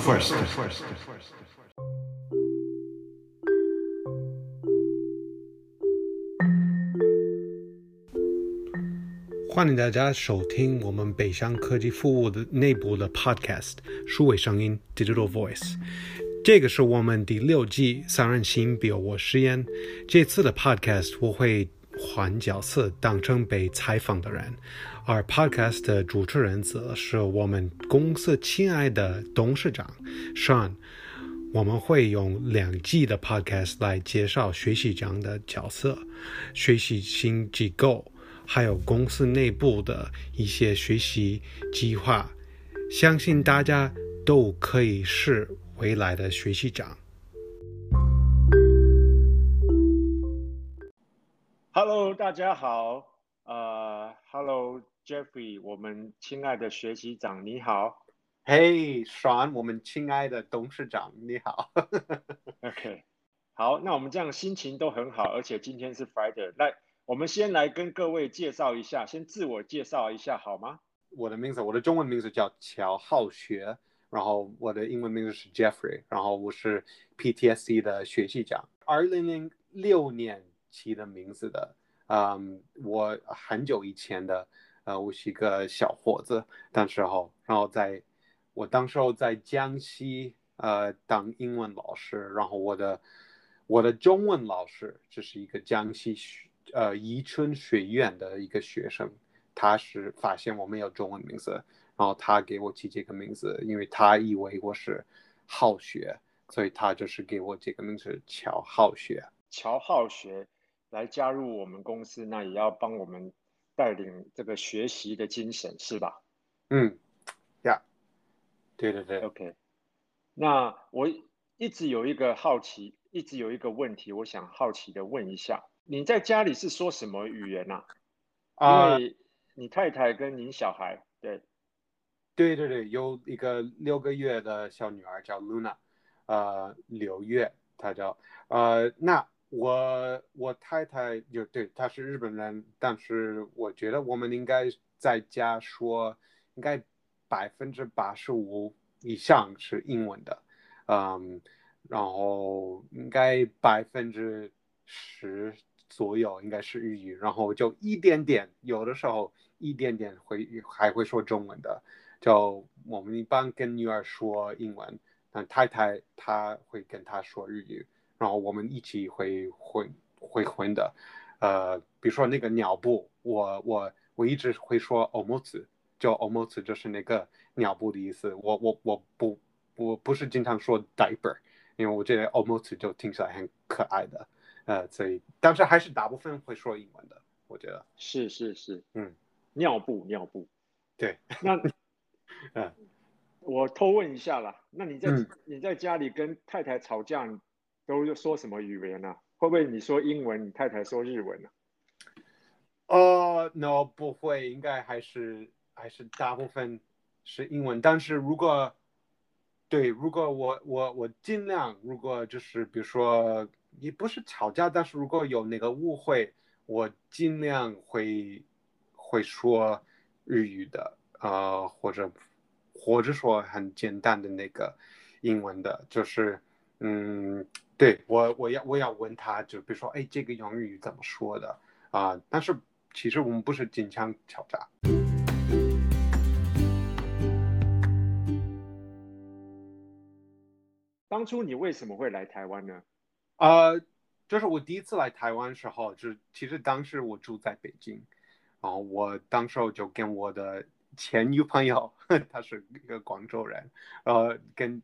first first.。欢迎大家收听我们北向科技服务的内部的 Podcast 数位声音 Digital Voice。这个是我们第六季三人行比我实验。这次的 Podcast 我会换角色，当成被采访的人，而 Podcast 的主持人则是我们公司亲爱的董事长 Sean。我们会用两季的 Podcast 来介绍学习长的角色、学习新机构。还有公司内部的一些学习计划，相信大家都可以是未来的学习长。Hello，大家好，呃、uh，Hello Jeffrey，我们亲爱的学习长你好。Hey Sean，我们亲爱的董事长你好。OK，好，那我们这样心情都很好，而且今天是 Friday，来。我们先来跟各位介绍一下，先自我介绍一下好吗？我的名字，我的中文名字叫乔浩学，然后我的英文名字是 Jeffrey，然后我是 PTSD 的学习长，二零零六年起的名字的。嗯，我很久以前的，呃，我是一个小伙子，当时候，然后在，我当时候在江西，呃，当英文老师，然后我的，我的中文老师就是一个江西呃，宜春学院的一个学生，他是发现我没有中文名字，然后他给我起这个名字，因为他以为我是好学，所以他就是给我这个名字乔浩学。乔浩学来加入我们公司，那也要帮我们带领这个学习的精神，是吧？嗯，呀，对对对，OK。那我一直有一个好奇，一直有一个问题，我想好奇的问一下。你在家里是说什么语言呐？啊，因为你太太跟您小孩，对，对对对，有一个六个月的小女儿叫 Luna，呃，柳月，她叫，呃，那我我太太就对，她是日本人，但是我觉得我们应该在家说，应该百分之八十五以上是英文的，嗯，然后应该百分之十。左右应该是日语，然后就一点点，有的时候一点点会还会说中文的。就我们一般跟女儿说英文，但太太她会跟她说日语，然后我们一起会混会混的。呃，比如说那个尿布，我我我一直会说おむつ，就おむつ就是那个尿布的意思。我我我不我不是经常说 diaper，因为我觉得おむつ就听起来很可爱的。呃，所以当时还是大部分会说英文的，我觉得是是是，嗯，尿布尿布，对，那，嗯，我偷问一下啦，那你在、嗯、你在家里跟太太吵架， 都说什么语言呢、会不会你说英文，你太太说日文呢、啊？呃、，no，不会，应该还是还是大部分是英文，但是如果对，如果我我我尽量，如果就是比如说。也不是吵架，但是如果有那个误会，我尽量会会说日语的，呃，或者或者说很简单的那个英文的，就是，嗯，对，我我要我要问他，就比如说，哎，这个用日语怎么说的啊？呃，但是其实我们不是经常吵架。当初你为什么会来台湾呢？呃，就是我第一次来台湾时候，就是其实当时我住在北京，然后我当时候就跟我的前女朋友，她是一个广州人，呃，跟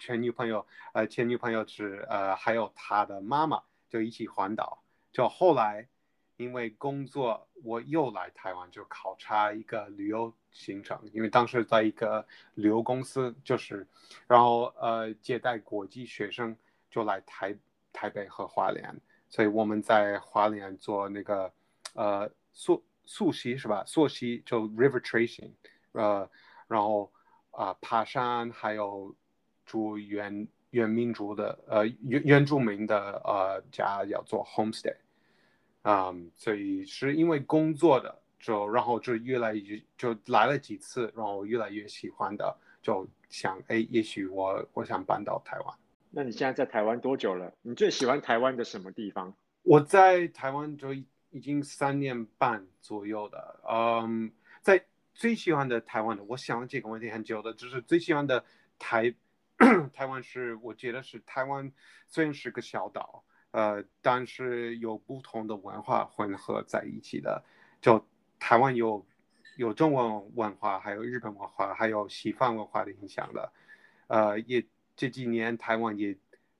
前女朋友，呃，前女朋友是呃，还有她的妈妈，就一起环岛。就后来因为工作，我又来台湾，就考察一个旅游行程，因为当时在一个旅游公司，就是然后呃接待国际学生，就来台。台北和花莲，所以我们在花莲做那个呃溯溯溪是吧？溯溪就 river tracing，呃，然后啊、爬山，还有住原原民族的呃原原住民的呃家要做 homestay，嗯，所以是因为工作的，就然后就越来越就来了几次，然后越来越喜欢的，就想，哎，也许我我想搬到台湾。那你现在在台湾多久了？你最喜欢台湾的什么地方？我在台湾就已经三年半左右的，嗯，在最喜欢的台湾的，我想这个问题很久的，就是最喜欢的台 台湾是，我觉得是台湾虽然是个小岛，呃，但是有不同的文化混合在一起的，就台湾有有中文文化，还有日本文化，还有西方文化的影响的，呃，也这几年台湾也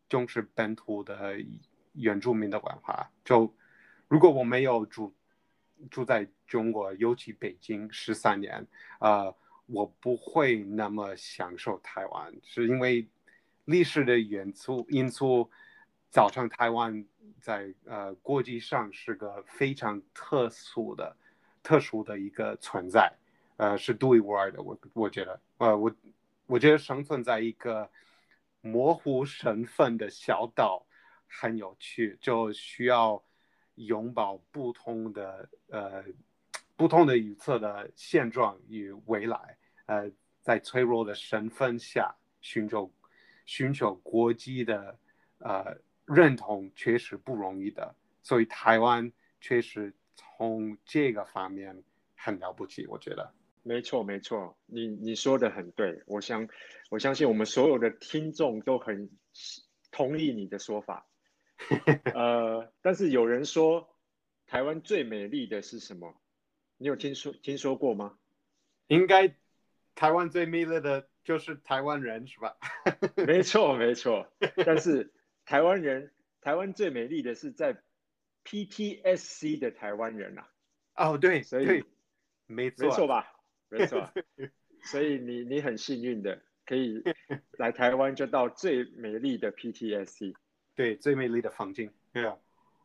重视本土的。原住民的文化，就如果我没有住住在中国，尤其北京十三年，呃，我不会那么享受台湾，是因为历史的元素因素造成台湾在呃国际上是个非常特殊的、特殊的一个存在，呃，是独一无二的。我我觉得，呃，我我觉得生存在一个模糊身份的小岛。很有趣，就需要拥抱不同的呃不同的预测的现状与未来，呃，在脆弱的身份下寻求寻求国际的呃认同，确实不容易的。所以台湾确实从这个方面很了不起，我觉得。没错，没错，你你说的很对，我相我相信我们所有的听众都很同意你的说法。呃，但是有人说台湾最美丽的是什么？你有听说听说过吗？应该台湾最美丽的就是台湾人，是吧？没错，没错。但是台湾人，台湾最美丽的是在 PTSC 的台湾人呐、啊。哦，对，所以对没错，没错吧？没错。所以你你很幸运的可以来台湾，就到最美丽的 PTSC。对，最美丽的房间，对啊，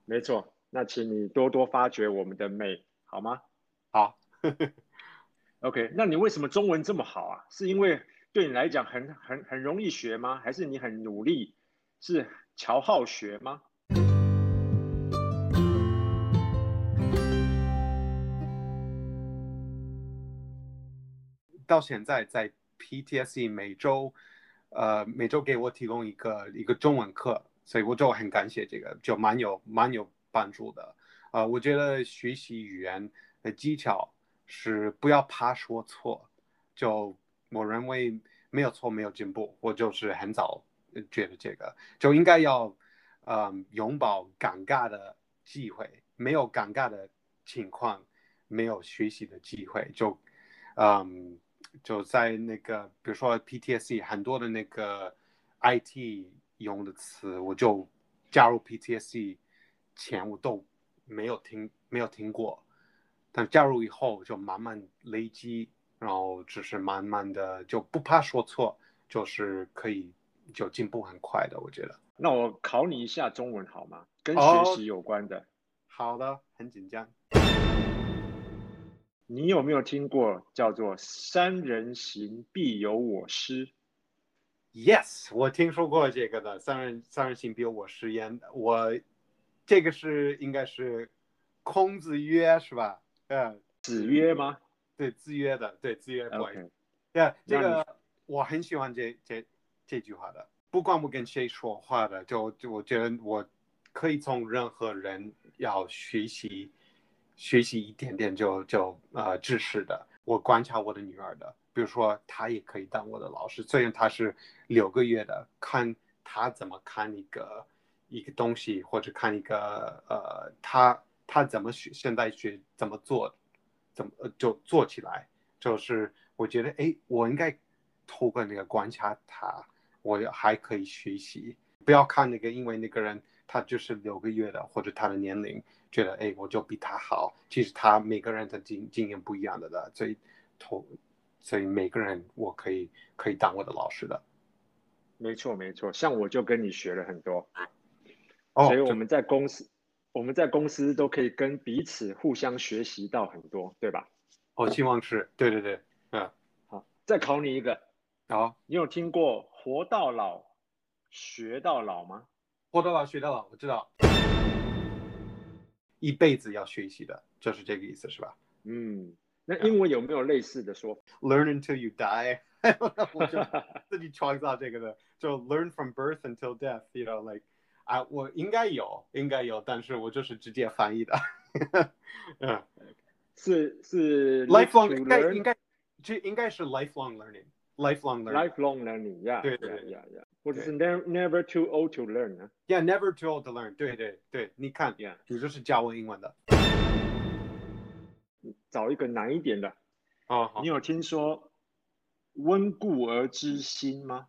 没错。那请你多多发掘我们的美，好吗？好。OK，那你为什么中文这么好啊？是因为对你来讲很很很容易学吗？还是你很努力？是乔好学吗？到现在在 PTSC 每周，呃，每周给我提供一个一个中文课。所以我就很感谢这个，就蛮有蛮有帮助的。呃，我觉得学习语言的技巧是不要怕说错。就我认为没有错没有进步，我就是很早觉得这个就应该要，嗯，拥抱尴尬的机会。没有尴尬的情况，没有学习的机会。就，嗯，就在那个比如说 PTSD 很多的那个 IT。用的词，我就加入 PTSD 前我都没有听没有听过，但加入以后就慢慢累积，然后只是慢慢的就不怕说错，就是可以就进步很快的，我觉得。那我考你一下中文好吗？跟学习有关的。哦，好的，很紧张。你有没有听过叫做“三人行，必有我师 ”？Yes，我听说过这个的，三人三人行必有我师焉。我这个是应该是孔子曰是吧？嗯，子曰吗？对，子曰的，对，子曰。OK，对，yeah, 这个我很喜欢这这这句话的。不管我跟谁说话的，就就我觉得我可以从任何人要学习学习一点点就就呃知识的。我观察我的女儿的。比如说，她也可以当我的老师，虽然她是六个月的，看她怎么看一个一个东西，或者看一个呃，他他怎么学，现在学怎么做，怎么就做起来，就是我觉得，哎，我应该透过那个观察他，我还可以学习，不要看那个，因为那个人他就是六个月的，或者他的年龄，觉得哎，我就比他好，其实他每个人的经经验不一样的的，所以投。所以每个人我可以可以当我的老师的，没错没错，像我就跟你学了很多，哦，所以我们在公司我们在公司都可以跟彼此互相学习到很多，对吧？我，希望是，对对对，嗯，好，再考你一个，好，你有听过活到老学到老吗？活到老学到老，我知道，一辈子要学习的，就是这个意思，是吧？嗯。那英文有没有类似的说法？Learn until you die，我就 自己创造这个的，就 learn from birth until death，you know like 啊，我应该有，应该有，但是我就是直接翻译的。嗯，是是 lifelong 应该应该这应该是 lifelong learning，lifelong learning，lifelong learning，yeah，对对对，yeah，或者是 never never too old to learn 呢？Yeah，never too old to learn，对对对，你看，yeah，你就是教我英文的。找一个难一点的哦。你有听说温故而知新吗？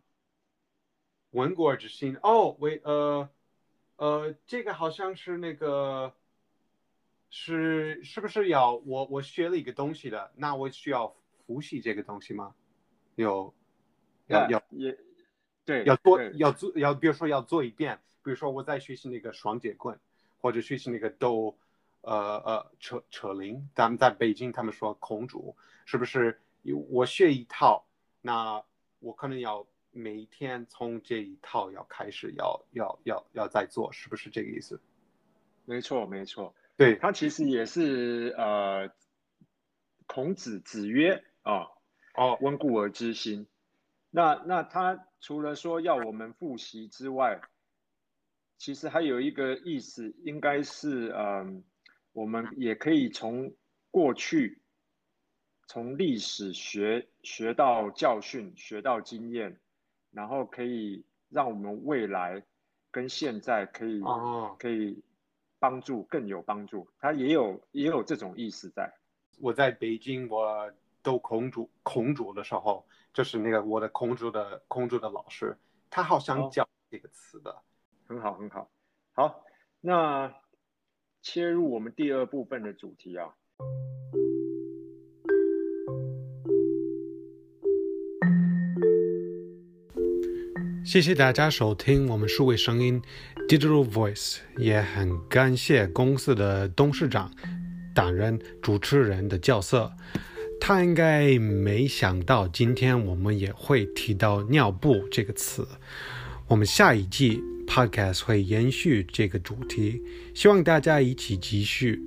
温故而知新哦，喂，呃，呃，这个好像是那个，是是不是要我我学了一个东西的，那我需要复习这个东西吗？有，要要也对，要做要做要，比如说要做一遍，比如说我在学习那个双截棍，或者学习那个斗。呃呃，扯扯铃，咱们在北京，他们说孔主，是不是？我学一套，那我可能要每一天从这一套要开始要，要要要要再做，是不是这个意思？没错，没错，对，他其实也是呃，孔子子曰啊，哦，温故而知新。那那他除了说要我们复习之外，其实还有一个意思，应该是嗯。我们也可以从过去，从历史学学到教训，学到经验，然后可以让我们未来跟现在可以可以帮助更有帮助。他也有也有这种意思在。我在北京，我读孔主孔主的时候，就是那个我的孔主的孔主的老师，他好像教这个词的，很好很好。好，那。切入我们第二部分的主题啊！谢谢大家收听我们数位声音 Digital Voice，也很感谢公司的董事长担任主持人的角色。他应该没想到今天我们也会提到尿布这个词。我们下一季。Podcast 会延续这个主题，希望大家一起继续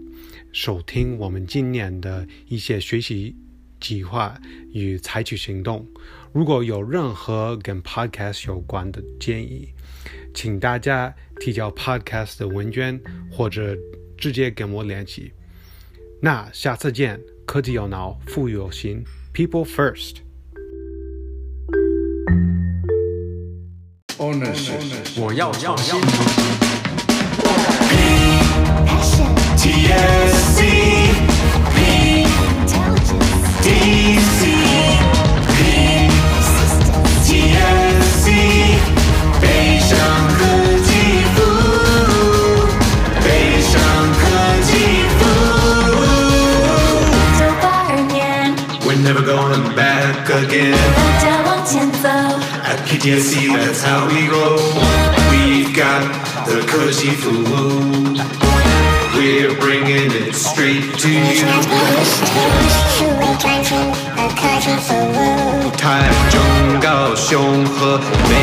收听我们今年的一些学习计划与采取行动。如果有任何跟 Podcast 有关的建议，请大家提交 Podcast 的问卷，或者直接跟我联系。那下次见，科技有脑，富有心，People First。Honest，我要创新。背 At PTSC, that's how we roll. We've got the 科技服务，We're bringing it straight to you. 数位转型和科技服务，台中、高雄和美